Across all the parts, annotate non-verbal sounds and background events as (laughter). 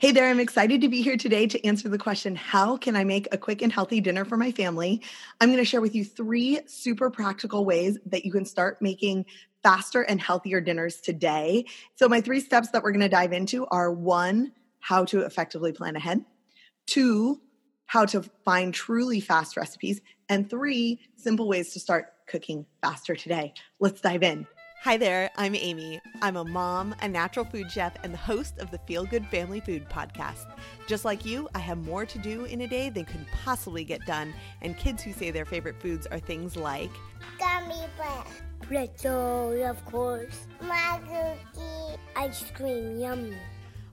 Hey there, I'm excited to be here today to answer the question How can I make a quick and healthy dinner for my family? I'm going to share with you three super practical ways that you can start making faster and healthier dinners today. So, my three steps that we're going to dive into are one, how to effectively plan ahead, two, how to find truly fast recipes, and three, simple ways to start cooking faster today. Let's dive in. Hi there, I'm Amy. I'm a mom, a natural food chef, and the host of the Feel Good Family Food podcast. Just like you, I have more to do in a day than could possibly get done, and kids who say their favorite foods are things like gummy bear, pretzel, of course, my cookie, ice cream, yummy.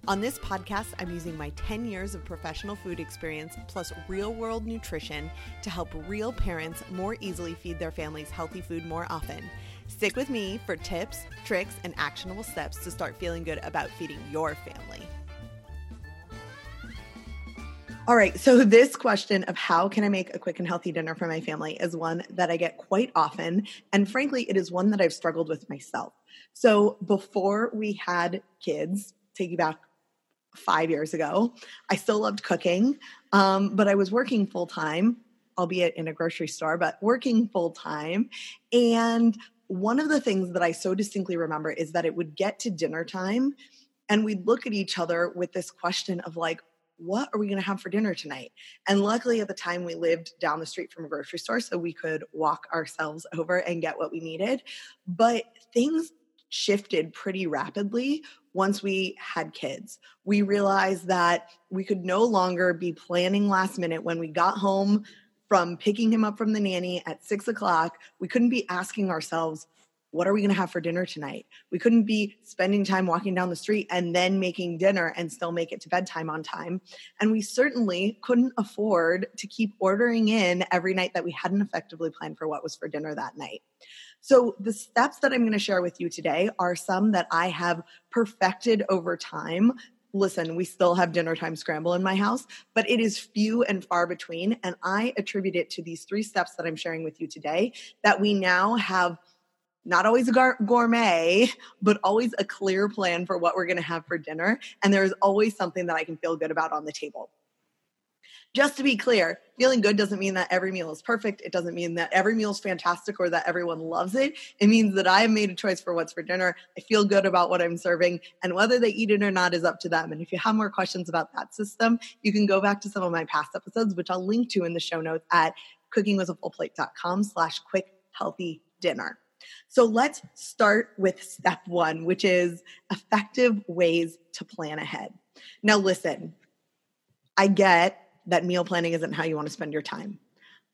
On this podcast, I'm using my 10 years of professional food experience plus real world nutrition to help real parents more easily feed their families healthy food more often. Stick with me for tips, tricks, and actionable steps to start feeling good about feeding your family. All right, so this question of how can I make a quick and healthy dinner for my family is one that I get quite often. And frankly, it is one that I've struggled with myself. So before we had kids, take you back five years ago, I still loved cooking, um, but I was working full time albeit in a grocery store, but working full time. And one of the things that I so distinctly remember is that it would get to dinner time and we'd look at each other with this question of like, what are we going to have for dinner tonight? And luckily at the time we lived down the street from a grocery store, so we could walk ourselves (laughs) over and get what we needed. But things shifted pretty rapidly once we had kids. We realized that we could no longer be planning last minute when we got home from picking him up from the nanny at six o'clock, we couldn't be asking ourselves, what are we going to have for dinner tonight? We couldn't be spending time walking down the street and then making dinner and still make it to bedtime on time. And we certainly couldn't afford to keep ordering in every night that we hadn't effectively planned for what was for dinner that night. So, the steps that I'm going to share with you today are some that I have perfected over time listen, we still have dinner time scramble in my house, but it is few and far between. And I attribute it to these three steps that I'm sharing with you today that we now have not always a gourmet, but always a clear plan for what we're going to have for dinner. And there's always something that I can feel good about on the table just to be clear, feeling good doesn't mean that every meal is perfect. It doesn't mean that every meal is fantastic or that everyone loves it. It means that I have made a choice for what's for dinner. I feel good about what I'm serving, and whether they eat it or not is up to them. And if you have more questions about that system, you can go back to some of my past episodes, which I'll link to in the show notes at cookingwithafullplate.com slash quick healthy dinner. So let's start with step one, which is effective ways to plan ahead. Now, listen, I get that meal planning isn't how you want to spend your time.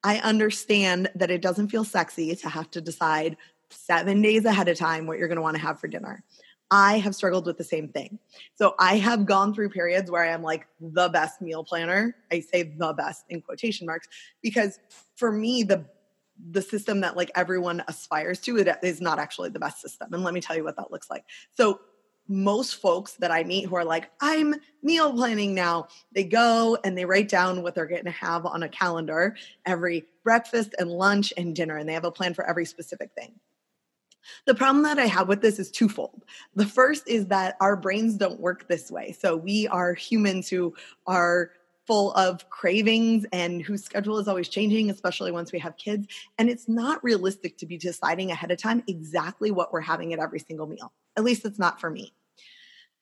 I understand that it doesn't feel sexy to have to decide seven days ahead of time what you're going to want to have for dinner. I have struggled with the same thing. So I have gone through periods where I am like the best meal planner. I say the best in quotation marks because for me, the the system that like everyone aspires to it is not actually the best system. And let me tell you what that looks like. So most folks that I meet who are like, I'm meal planning now, they go and they write down what they're going to have on a calendar every breakfast and lunch and dinner, and they have a plan for every specific thing. The problem that I have with this is twofold. The first is that our brains don't work this way. So we are humans who are full of cravings and whose schedule is always changing, especially once we have kids. And it's not realistic to be deciding ahead of time exactly what we're having at every single meal. At least it's not for me.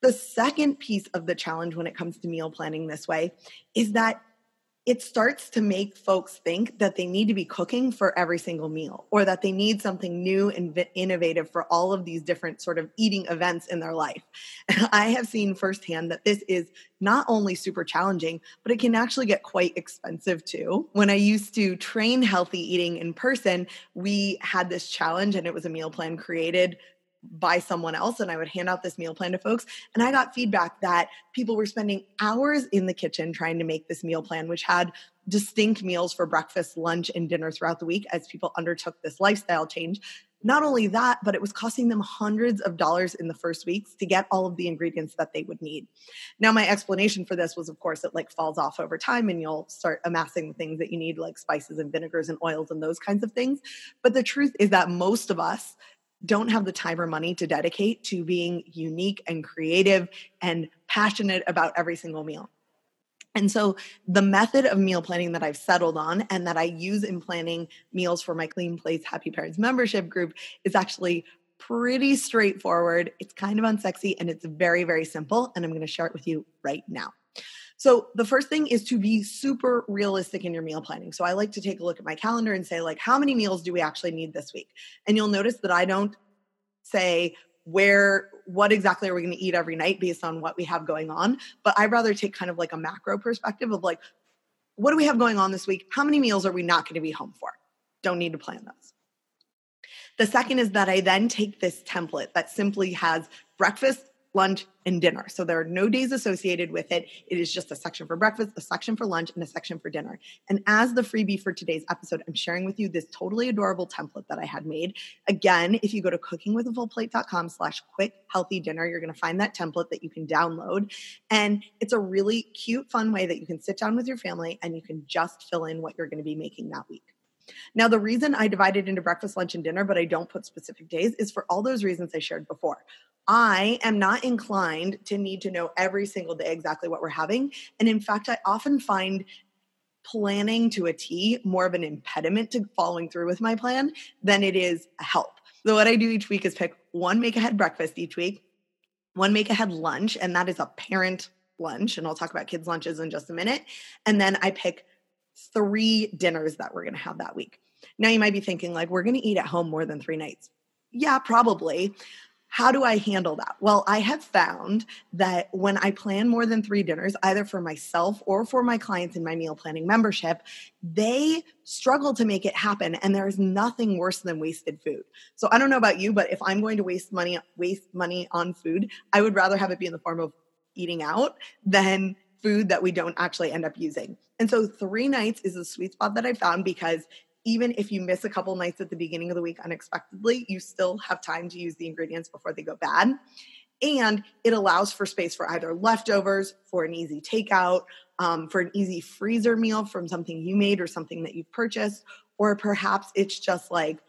The second piece of the challenge when it comes to meal planning this way is that it starts to make folks think that they need to be cooking for every single meal or that they need something new and innovative for all of these different sort of eating events in their life. And (laughs) I have seen firsthand that this is not only super challenging, but it can actually get quite expensive too. When I used to train healthy eating in person, we had this challenge and it was a meal plan created by someone else and I would hand out this meal plan to folks. And I got feedback that people were spending hours in the kitchen trying to make this meal plan, which had distinct meals for breakfast, lunch, and dinner throughout the week as people undertook this lifestyle change. Not only that, but it was costing them hundreds of dollars in the first weeks to get all of the ingredients that they would need. Now, my explanation for this was, of course, it like falls off over time and you'll start amassing the things that you need, like spices and vinegars and oils and those kinds of things. But the truth is that most of us don't have the time or money to dedicate to being unique and creative and passionate about every single meal. And so the method of meal planning that I've settled on and that I use in planning meals for my Clean Plates Happy Parents membership group is actually pretty straightforward. It's kind of unsexy and it's very, very simple. And I'm going to share it with you right now. So, the first thing is to be super realistic in your meal planning. So, I like to take a look at my calendar and say, like, how many meals do we actually need this week? And you'll notice that I don't say, where what exactly are we going to eat every night based on what we have going on but i'd rather take kind of like a macro perspective of like what do we have going on this week how many meals are we not going to be home for don't need to plan those the second is that i then take this template that simply has breakfast lunch, and dinner. So there are no days associated with it. It is just a section for breakfast, a section for lunch, and a section for dinner. And as the freebie for today's episode, I'm sharing with you this totally adorable template that I had made. Again, if you go to cookingwithafullplate.com slash quick healthy dinner, you're going to find that template that you can download. And it's a really cute, fun way that you can sit down with your family and you can just fill in what you're going to be making that week. Now, the reason I divide it into breakfast, lunch, and dinner, but I don't put specific days is for all those reasons I shared before. I am not inclined to need to know every single day exactly what we're having. And in fact, I often find planning to a T more of an impediment to following through with my plan than it is a help. So, what I do each week is pick one make ahead breakfast each week, one make ahead lunch, and that is a parent lunch. And I'll talk about kids' lunches in just a minute. And then I pick three dinners that we're going to have that week. Now, you might be thinking, like, we're going to eat at home more than three nights. Yeah, probably. How do I handle that? Well, I have found that when I plan more than three dinners, either for myself or for my clients in my meal planning membership, they struggle to make it happen. And there is nothing worse than wasted food. So I don't know about you, but if I'm going to waste money, waste money on food, I would rather have it be in the form of eating out than food that we don't actually end up using. And so three nights is a sweet spot that I found because even if you miss a couple nights at the beginning of the week unexpectedly, you still have time to use the ingredients before they go bad. And it allows for space for either leftovers, for an easy takeout, um, for an easy freezer meal from something you made or something that you've purchased, or perhaps it's just like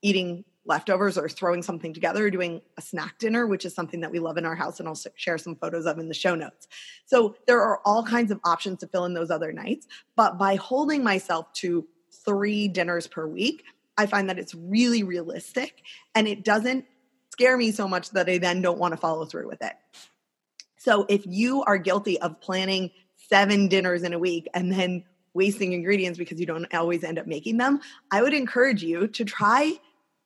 eating leftovers or throwing something together or doing a snack dinner, which is something that we love in our house. And I'll share some photos of in the show notes. So there are all kinds of options to fill in those other nights. But by holding myself to three dinners per week, I find that it's really realistic and it doesn't scare me so much that I then don't want to follow through with it. So if you are guilty of planning seven dinners in a week and then wasting ingredients because you don't always end up making them, I would encourage you to try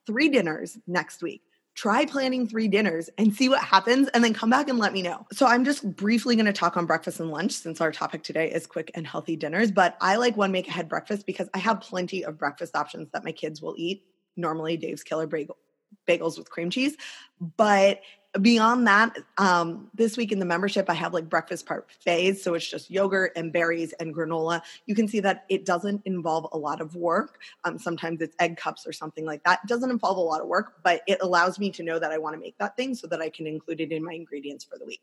three dinners next week try planning three dinners and see what happens and then come back and let me know. So I'm just briefly going to talk on breakfast and lunch since our topic today is quick and healthy dinners, but I like one make ahead breakfast because I have plenty of breakfast options that my kids will eat. Normally Dave's Killer Bagel bagels with cream cheese, but beyond that, um, this week in the membership, I have like breakfast parfaits. So it's just yogurt and berries and granola. You can see that it doesn't involve a lot of work. Um, sometimes it's egg cups or something like that. It doesn't involve a lot of work, but it allows me to know that I want to make that thing so that I can include it in my ingredients for the week.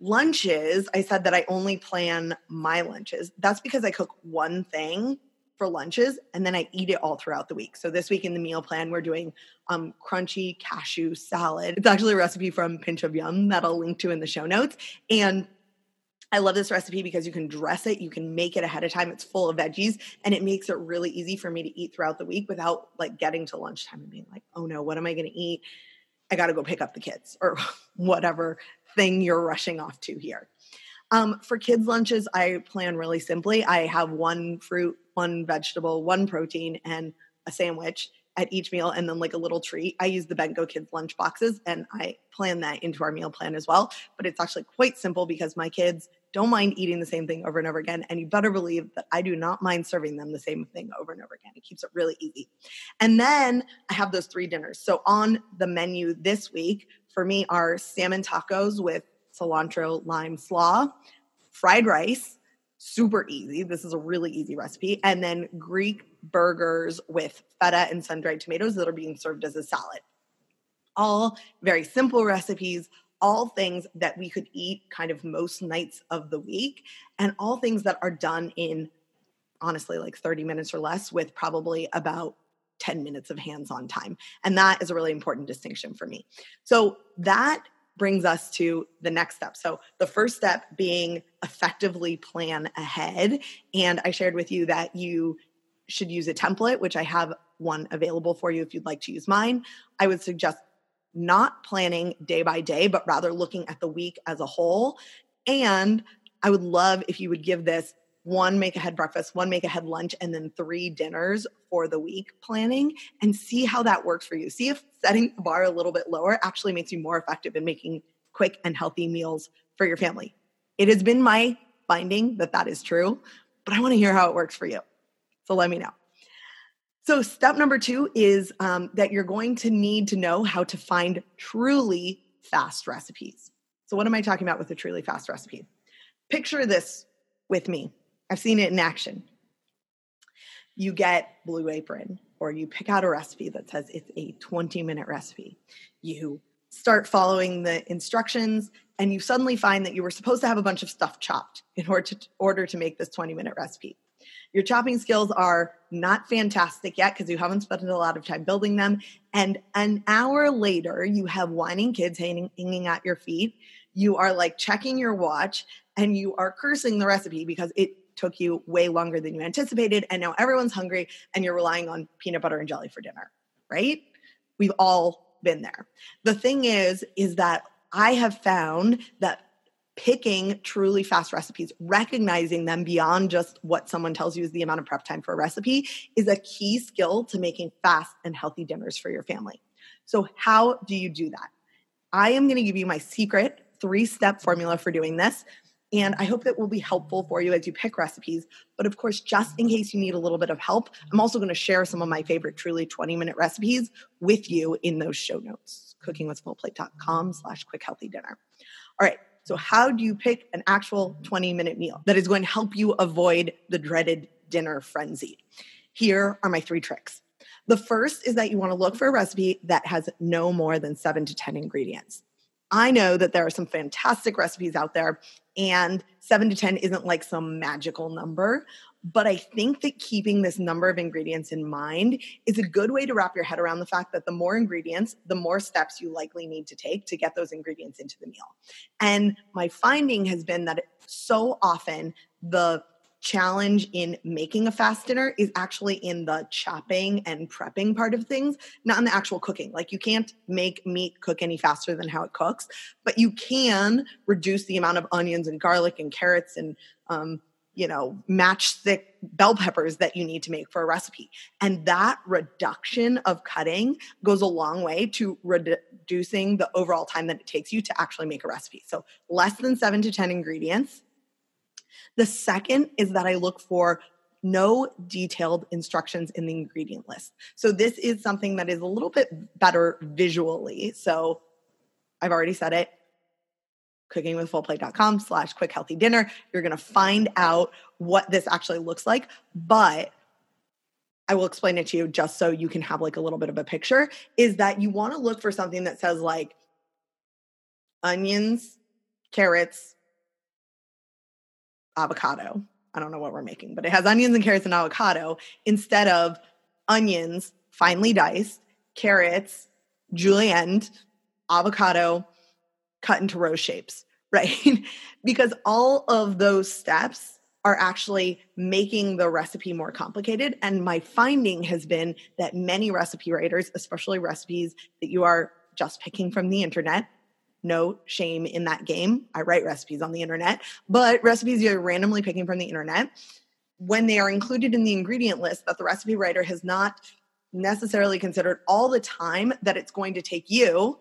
Lunches, I said that I only plan my lunches. That's because I cook one thing for lunches and then I eat it all throughout the week. So this week in the meal plan, we're doing um, crunchy cashew salad. It's actually a recipe from Pinch of Yum that I'll link to in the show notes. And I love this recipe because you can dress it, you can make it ahead of time. It's full of veggies and it makes it really easy for me to eat throughout the week without like getting to lunchtime and being like, oh no, what am I going to eat? I got to go pick up the kids or (laughs) whatever thing you're rushing off to here. Um, for kids' lunches, I plan really simply. I have one fruit, one vegetable, one protein, and a sandwich at each meal, and then like a little treat. I use the Bentgo Kids lunch boxes, and I plan that into our meal plan as well. But it's actually quite simple because my kids don't mind eating the same thing over and over again. And you better believe that I do not mind serving them the same thing over and over again. It keeps it really easy. And then I have those three dinners. So on the menu this week for me are salmon tacos with cilantro, lime slaw, fried rice, super easy. This is a really easy recipe. And then Greek burgers with feta and sun dried tomatoes that are being served as a salad. All very simple recipes, all things that we could eat kind of most nights of the week, and all things that are done in honestly like 30 minutes or less with probably about 10 minutes of hands on time. And that is a really important distinction for me. So that brings us to the next step. So, the first step being effectively plan ahead. And I shared with you that you should use a template, which I have one available for you if you'd like to use mine. I would suggest not planning day by day, but rather looking at the week as a whole. And I would love if you would give this one make ahead breakfast, one make ahead lunch, and then three dinners for the week planning and see how that works for you. See if setting the bar a little bit lower actually makes you more effective in making quick and healthy meals for your family. It has been my finding that that is true, but I want to hear how it works for you. So let me know. So, step number two is um, that you're going to need to know how to find truly fast recipes. So, what am I talking about with a truly fast recipe? Picture this with me. I've seen it in action. You get Blue Apron, or you pick out a recipe that says it's a 20 minute recipe. You start following the instructions, and you suddenly find that you were supposed to have a bunch of stuff chopped in order to, order to make this 20 minute recipe. Your chopping skills are not fantastic yet because you haven't spent a lot of time building them. And an hour later, you have whining kids hanging, hanging at your feet. You are like checking your watch and you are cursing the recipe because it took you way longer than you anticipated. And now everyone's hungry and you're relying on peanut butter and jelly for dinner, right? We've all been there. The thing is, is that I have found that picking truly fast recipes, recognizing them beyond just what someone tells you is the amount of prep time for a recipe, is a key skill to making fast and healthy dinners for your family. So, how do you do that? I am going to give you my secret three step formula for doing this. And I hope that will be helpful for you as you pick recipes. But of course, just in case you need a little bit of help, I'm also going to share some of my favorite truly 20 minute recipes with you in those show notes, cookingwithfullplate.com slash quick healthy dinner. All right. So, how do you pick an actual 20 minute meal that is going to help you avoid the dreaded dinner frenzy? Here are my three tricks. The first is that you want to look for a recipe that has no more than seven to 10 ingredients. I know that there are some fantastic recipes out there, and seven to 10 isn't like some magical number. But I think that keeping this number of ingredients in mind is a good way to wrap your head around the fact that the more ingredients, the more steps you likely need to take to get those ingredients into the meal. And my finding has been that so often the challenge in making a fast dinner is actually in the chopping and prepping part of things, not in the actual cooking. Like you can't make meat cook any faster than how it cooks, but you can reduce the amount of onions and garlic and carrots and um, you know, matchstick bell peppers that you need to make for a recipe. And that reduction of cutting goes a long way to reducing the overall time that it takes you to actually make a recipe. So, less than seven to 10 ingredients. The second is that I look for no detailed instructions in the ingredient list. So, this is something that is a little bit better visually. So, I've already said it cookingwithfullplate.com slash quick healthy dinner. You're going to find out what this actually looks like, but I will explain it to you just so you can have like a little bit of a picture is that you want to look for something that says like onions, carrots, avocado. I don't know what we're making, but it has onions and carrots and avocado instead of onions finely diced, carrots, julienne, avocado, cut into rose shapes, (laughs) right? because all of those steps are actually making the recipe more complicated. And my finding has been that many recipe writers, especially recipes that you are just picking from the internet, no shame in that game. I write recipes on the internet, but recipes you're randomly picking from the internet, when they are included in the ingredient list that the recipe writer has not necessarily considered all the time that it's going to take you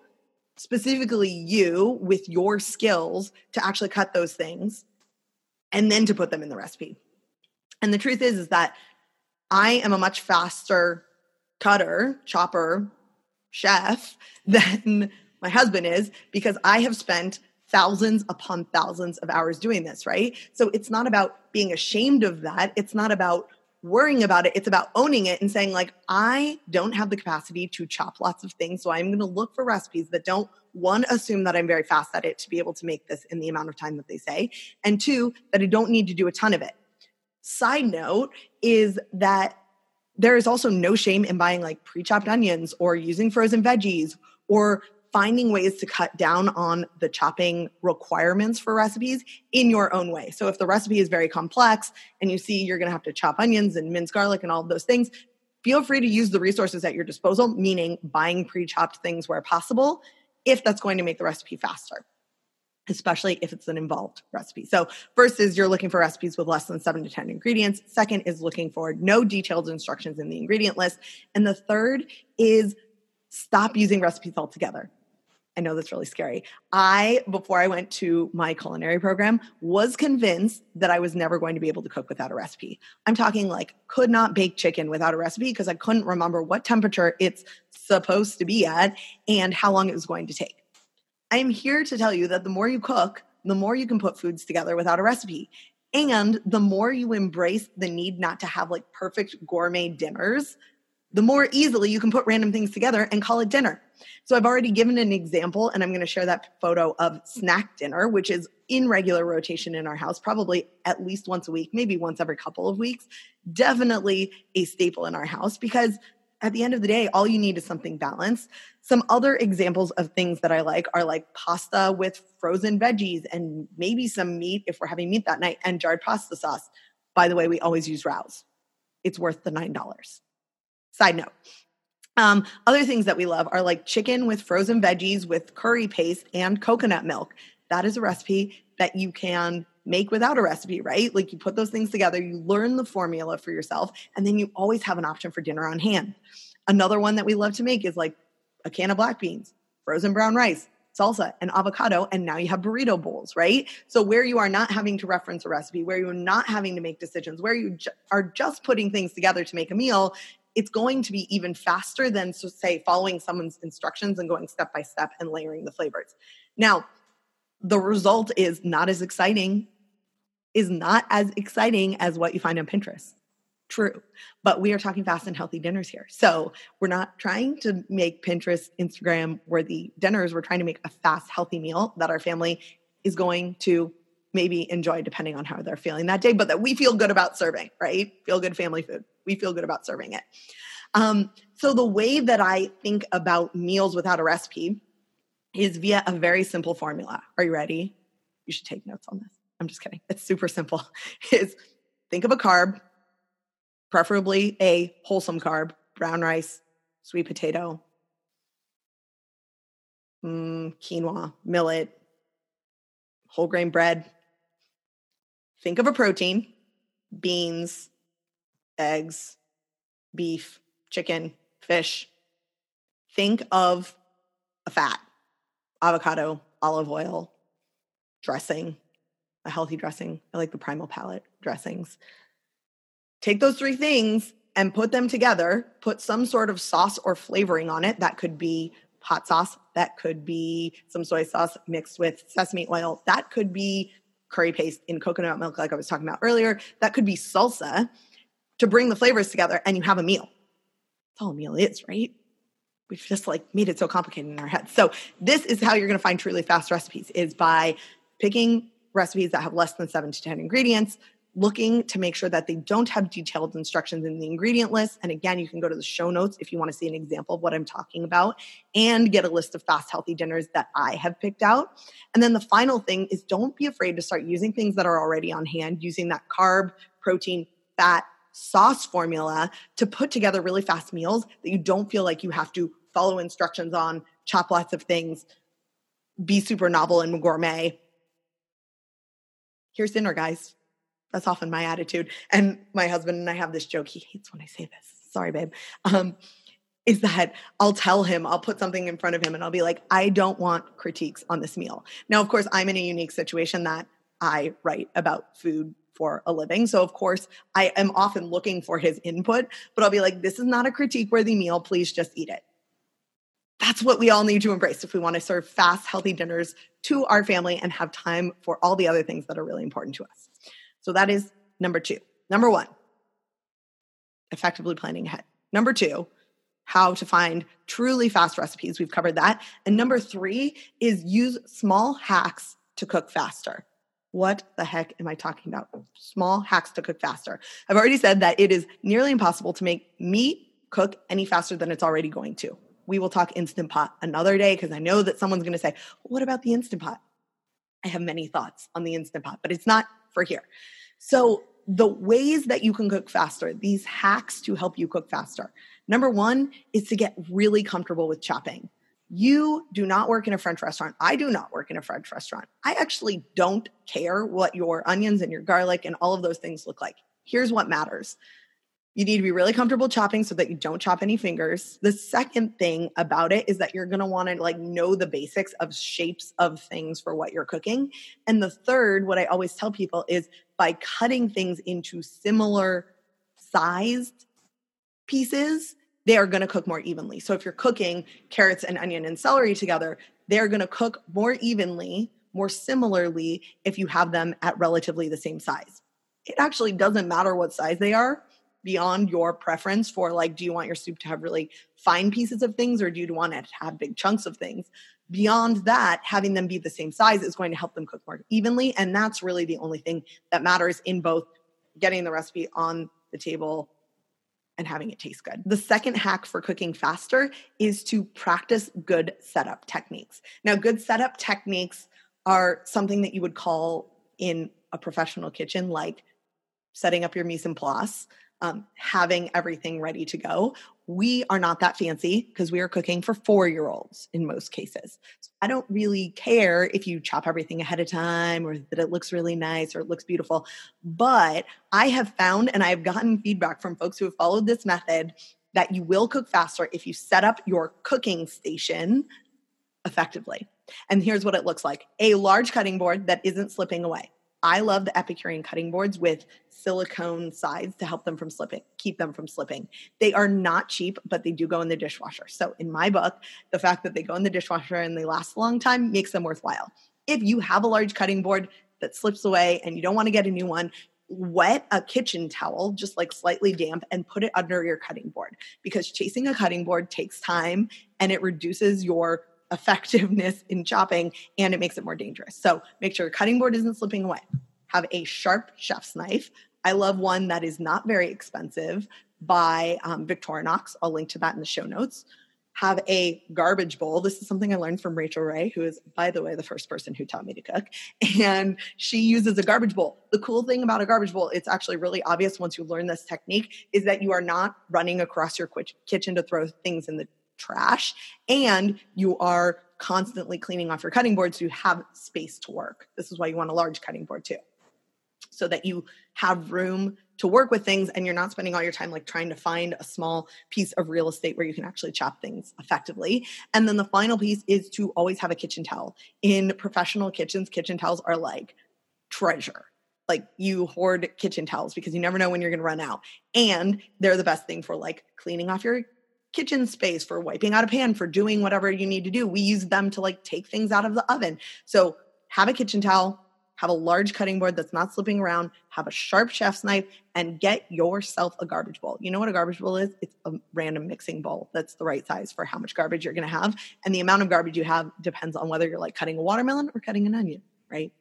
specifically you with your skills to actually cut those things and then to put them in the recipe. And the truth is is that I am a much faster cutter, chopper, chef (laughs) than my husband is because I have spent thousands upon thousands of hours doing this, right? So it's not about being ashamed of that. It's not about worrying about it. It's about owning it and saying, like, I don't have the capacity to chop lots of things. So I'm going to look for recipes that don't, one, assume that I'm very fast at it to be able to make this in the amount of time that they say, and two, that I don't need to do a ton of it. Side note is that there is also no shame in buying like pre chopped onions or using frozen veggies or finding ways to cut down on the chopping requirements for recipes in your own way. So if the recipe is very complex and you see you're going to have to chop onions and mince garlic and all those things, feel free to use the resources at your disposal, meaning buying pre chopped things where possible, if that's going to make the recipe faster especially if it's an involved recipe. So, first is you're looking for recipes with less than seven to 10 ingredients. Second is looking for no detailed instructions in the ingredient list. And the third is stop using recipes altogether. I know that's really scary. I, before I went to my culinary program, was convinced that I was never going to be able to cook without a recipe. I'm talking like could not bake chicken without a recipe because I couldn't remember what temperature it's supposed to be at and how long it was going to take. I am here to tell you that the more you cook, the more you can put foods together without a recipe. And the more you embrace the need not to have like perfect gourmet dinners, the more easily you can put random things together and call it dinner. So I've already given an example, and I'm going to share that photo of snack dinner, which is in regular rotation in our house, probably at least once a week, maybe once every couple of weeks. Definitely a staple in our house because at the end of the day, all you need is something balanced. Some other examples of things that I like are like pasta with frozen veggies and maybe some meat if we're having meat that night and jarred pasta sauce. By the way, we always use Rao's. It's worth the $9. Side note. Um, other things that we love are like chicken with frozen veggies with curry paste and coconut milk. That is a recipe that you can make without a recipe, right? Like you put those things together, you learn the formula for yourself, and then you always have an option for dinner on hand. Another one that we love to make is like a can of black beans, frozen brown rice, salsa, and avocado, and now you have burrito bowls, right? So where you are not having to reference a recipe, where you're not having to make decisions, where you are just putting things together to make a meal, it's going to be even faster than so say following someone's instructions and going step by step and layering the flavors. Now, the result is not as exciting is not as exciting as what you find on Pinterest. True. But we are talking fast and healthy dinners here. So we're not trying to make Pinterest, Instagram worthy dinners. We're trying to make a fast, healthy meal that our family is going to maybe enjoy depending on how they're feeling that day, but that we feel good about serving, right? Feel good family food. We feel good about serving it. Um, so the way that I think about meals without a recipe is via a very simple formula. Are you ready? You should take notes on this. I'm just kidding. It's super simple. (laughs) Is think of a carb, preferably a wholesome carb, brown rice, sweet potato, mm, quinoa, millet, whole grain bread. Think of a protein, beans, eggs, beef, chicken, fish. Think of a fat, avocado, olive oil, dressing, a healthy dressing. I like the primal palate dressings. Take those three things and put them together, put some sort of sauce or flavoring on it. That could be hot sauce, that could be some soy sauce mixed with sesame oil, that could be curry paste in coconut milk, like I was talking about earlier, that could be salsa to bring the flavors together, and you have a meal. That's all a meal is, right? We've just like made it so complicated in our heads. So this is how you're going to find truly fast recipes is by picking recipes that have less than seven to 10 ingredients, looking to make sure that they don't have detailed instructions in the ingredient list. And again, you can go to the show notes if you want to see an example of what I'm talking about and get a list of fast, healthy dinners that I have picked out. And then the final thing is don't be afraid to start using things that are already on hand, using that carb, protein, fat, sauce formula to put together really fast meals that you don't feel like you have to follow instructions on, chop lots of things, be super novel and gourmet here's dinner, guys. That's often my attitude. And my husband and I have this joke. He hates when I say this. Sorry, babe. Um, is that I'll tell him, I'll put something in front of him and I'll be like, I don't want critiques on this meal. Now, of course, I'm in a unique situation that I write about food for a living. So, of course, I am often looking for his input, but I'll be like, this is not a critique worthy meal. Please just eat it. That's what we all need to embrace if we want to serve fast, healthy dinners to our family and have time for all the other things that are really important to us. So that is number two. Number one, effectively planning ahead. Number two, how to find truly fast recipes. We've covered that. And number three is use small hacks to cook faster. What the heck am I talking about? Small hacks to cook faster. I've already said that it is nearly impossible to make meat cook any faster than it's already going to. we will talk Instant Pot another day because I know that someone's going to say, What about the Instant Pot? I have many thoughts on the Instant Pot, but it's not for here. So, the ways that you can cook faster, these hacks to help you cook faster. Number one is to get really comfortable with chopping. You do not work in a French restaurant. I do not work in a French restaurant. I actually don't care what your onions and your garlic and all of those things look like. Here's what matters you need to be really comfortable chopping so that you don't chop any fingers. The second thing about it is that you're going to want to like know the basics of shapes of things for what you're cooking. And the third, what I always tell people is by cutting things into similar sized pieces, they are going to cook more evenly. So if you're cooking carrots and onion and celery together, they're going to cook more evenly, more similarly if you have them at relatively the same size. It actually doesn't matter what size they are beyond your preference for like do you want your soup to have really fine pieces of things or do you want it to have big chunks of things beyond that having them be the same size is going to help them cook more evenly and that's really the only thing that matters in both getting the recipe on the table and having it taste good. The second hack for cooking faster is to practice good setup techniques. Now, good setup techniques are something that you would call in a professional kitchen like setting up your mise en place, um, having everything ready to go. We are not that fancy because we are cooking for four year olds in most cases. So I don't really care if you chop everything ahead of time or that it looks really nice or it looks beautiful. But I have found and I have gotten feedback from folks who have followed this method that you will cook faster if you set up your cooking station effectively. And here's what it looks like a large cutting board that isn't slipping away. I love the Epicurean cutting boards with silicone sides to help them from slipping, keep them from slipping. They are not cheap, but they do go in the dishwasher. So, in my book, the fact that they go in the dishwasher and they last a long time makes them worthwhile. If you have a large cutting board that slips away and you don't want to get a new one, wet a kitchen towel, just like slightly damp, and put it under your cutting board because chasing a cutting board takes time and it reduces your effectiveness in chopping and it makes it more dangerous. So make sure your cutting board isn't slipping away. Have a sharp chef's knife. I love one that is not very expensive by um, Victorinox. I'll link to that in the show notes. Have a garbage bowl. This is something I learned from Rachael Ray, who is, by the way, the first person who taught me to cook. (laughs) And she uses a garbage bowl. The cool thing about a garbage bowl, it's actually really obvious once you learn this technique, is that you are not running across your kitchen to throw things in the trash and you are constantly cleaning off your cutting board so you have space to work. This is why you want a large cutting board too. So that you have room to work with things and you're not spending all your time like trying to find a small piece of real estate where you can actually chop things effectively. And then the final piece is to always have a kitchen towel. In professional kitchens, kitchen towels are like treasure like you hoard kitchen towels because you never know when you're going to run out and they're the best thing for like cleaning off your kitchen space for wiping out a pan for doing whatever you need to do. We use them to like take things out of the oven. So have a kitchen towel have a large cutting board that's not slipping around have a sharp chef's knife and get yourself a garbage bowl. You know what a garbage bowl is? It's a random mixing bowl that's the right size for how much garbage you're going to have and the amount of garbage you have depends on whether you're like cutting a watermelon or cutting an onion right?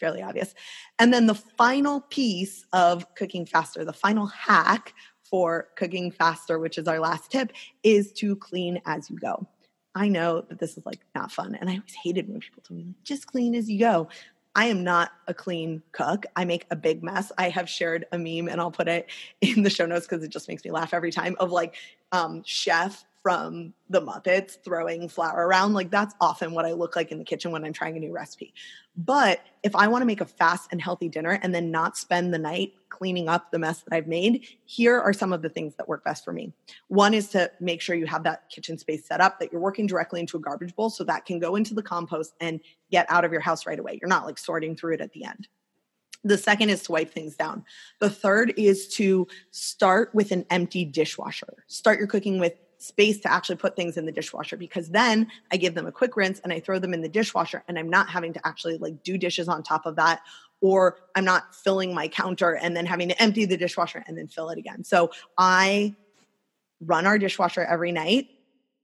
Fairly obvious. And then the final piece of cooking faster the final hack for cooking faster, which is our last tip, is to clean as you go. I know that this is like not fun. And I always hated when people told me, just clean as you go. I am not a clean cook. I make a big mess. I have shared a meme and I'll put it in the show notes because it just makes me laugh every time of like um, chef from the Muppets throwing flour around. Like that's often what I look like in the kitchen when I'm trying a new recipe. But if I want to make a fast and healthy dinner and then not spend the night cleaning up the mess that I've made, here are some of the things that work best for me. One is to make sure you have that kitchen space set up that you're working directly into a garbage bowl so that can go into the compost and get out of your house right away. You're not like sorting through it at the end. The second is to wipe things down. The third is to start with an empty dishwasher. Start your cooking with space to actually put things in the dishwasher because then I give them a quick rinse and I throw them in the dishwasher and I'm not having to actually like do dishes on top of that or I'm not filling my counter and then having to empty the dishwasher and then fill it again. So I run our dishwasher every night.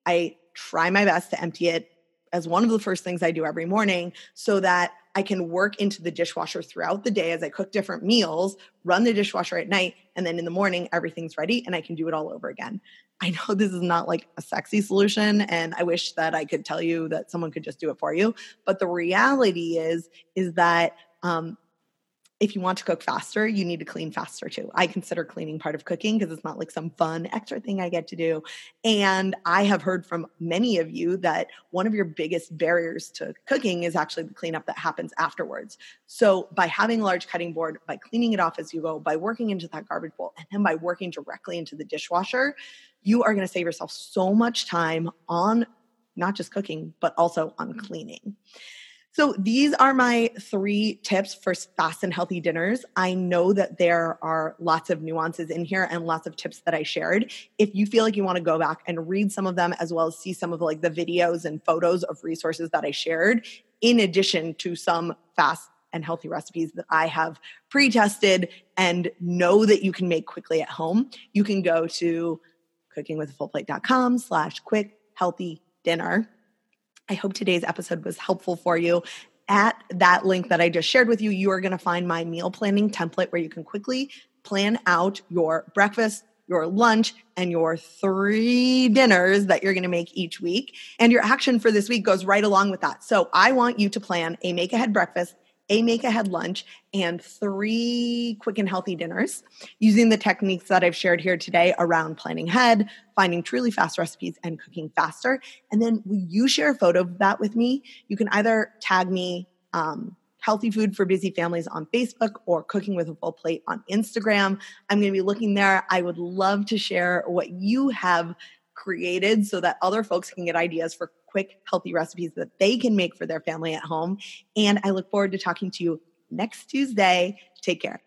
I try my best to empty it as one of the first things I do every morning so that I can work into the dishwasher throughout the day as I cook different meals, run the dishwasher at night, and then in the morning, everything's ready and I can do it all over again. (laughs) I know this is not like a sexy solution and I wish that I could tell you that someone could just do it for you, but the reality is is that um, if you want to cook faster, you need to clean faster too. I consider cleaning part of cooking because it's not like some fun extra thing I get to do. And I have heard from many of you that one of your biggest barriers to cooking is actually the cleanup that happens afterwards. So by having a large cutting board, by cleaning it off as you go, by working into that garbage bowl, and then by working directly into the dishwasher, you are going to save yourself so much time on not just cooking, but also on mm-hmm. cleaning. So these are my three tips for fast and healthy dinners. I know that there are lots of nuances in here and lots of tips that I shared. If you feel like you want to go back and read some of them as well as see some of like the videos and photos of resources that I shared in addition to some fast and healthy recipes that I have pre-tested and know that you can make quickly at home, you can go to cookingwithafullplate.com slash quick healthy dinner I hope today's episode was helpful for you. At that link that I just shared with you, you are going to find my meal planning template where you can quickly plan out your breakfast, your lunch, and your three dinners that you're going to make each week. And your action for this week goes right along with that. So I want you to plan a make ahead breakfast a make ahead lunch, and three quick and healthy dinners using the techniques that I've shared here today around planning ahead, finding truly fast recipes, and cooking faster. And then will you share a photo of that with me? You can either tag me um, Healthy Food for Busy Families on Facebook or Cooking with a Full Plate on Instagram. I'm going to be looking there. I would love to share what you have created so that other folks can get ideas for quick, healthy recipes that they can make for their family at home. And I look forward to talking to you next Tuesday. Take care.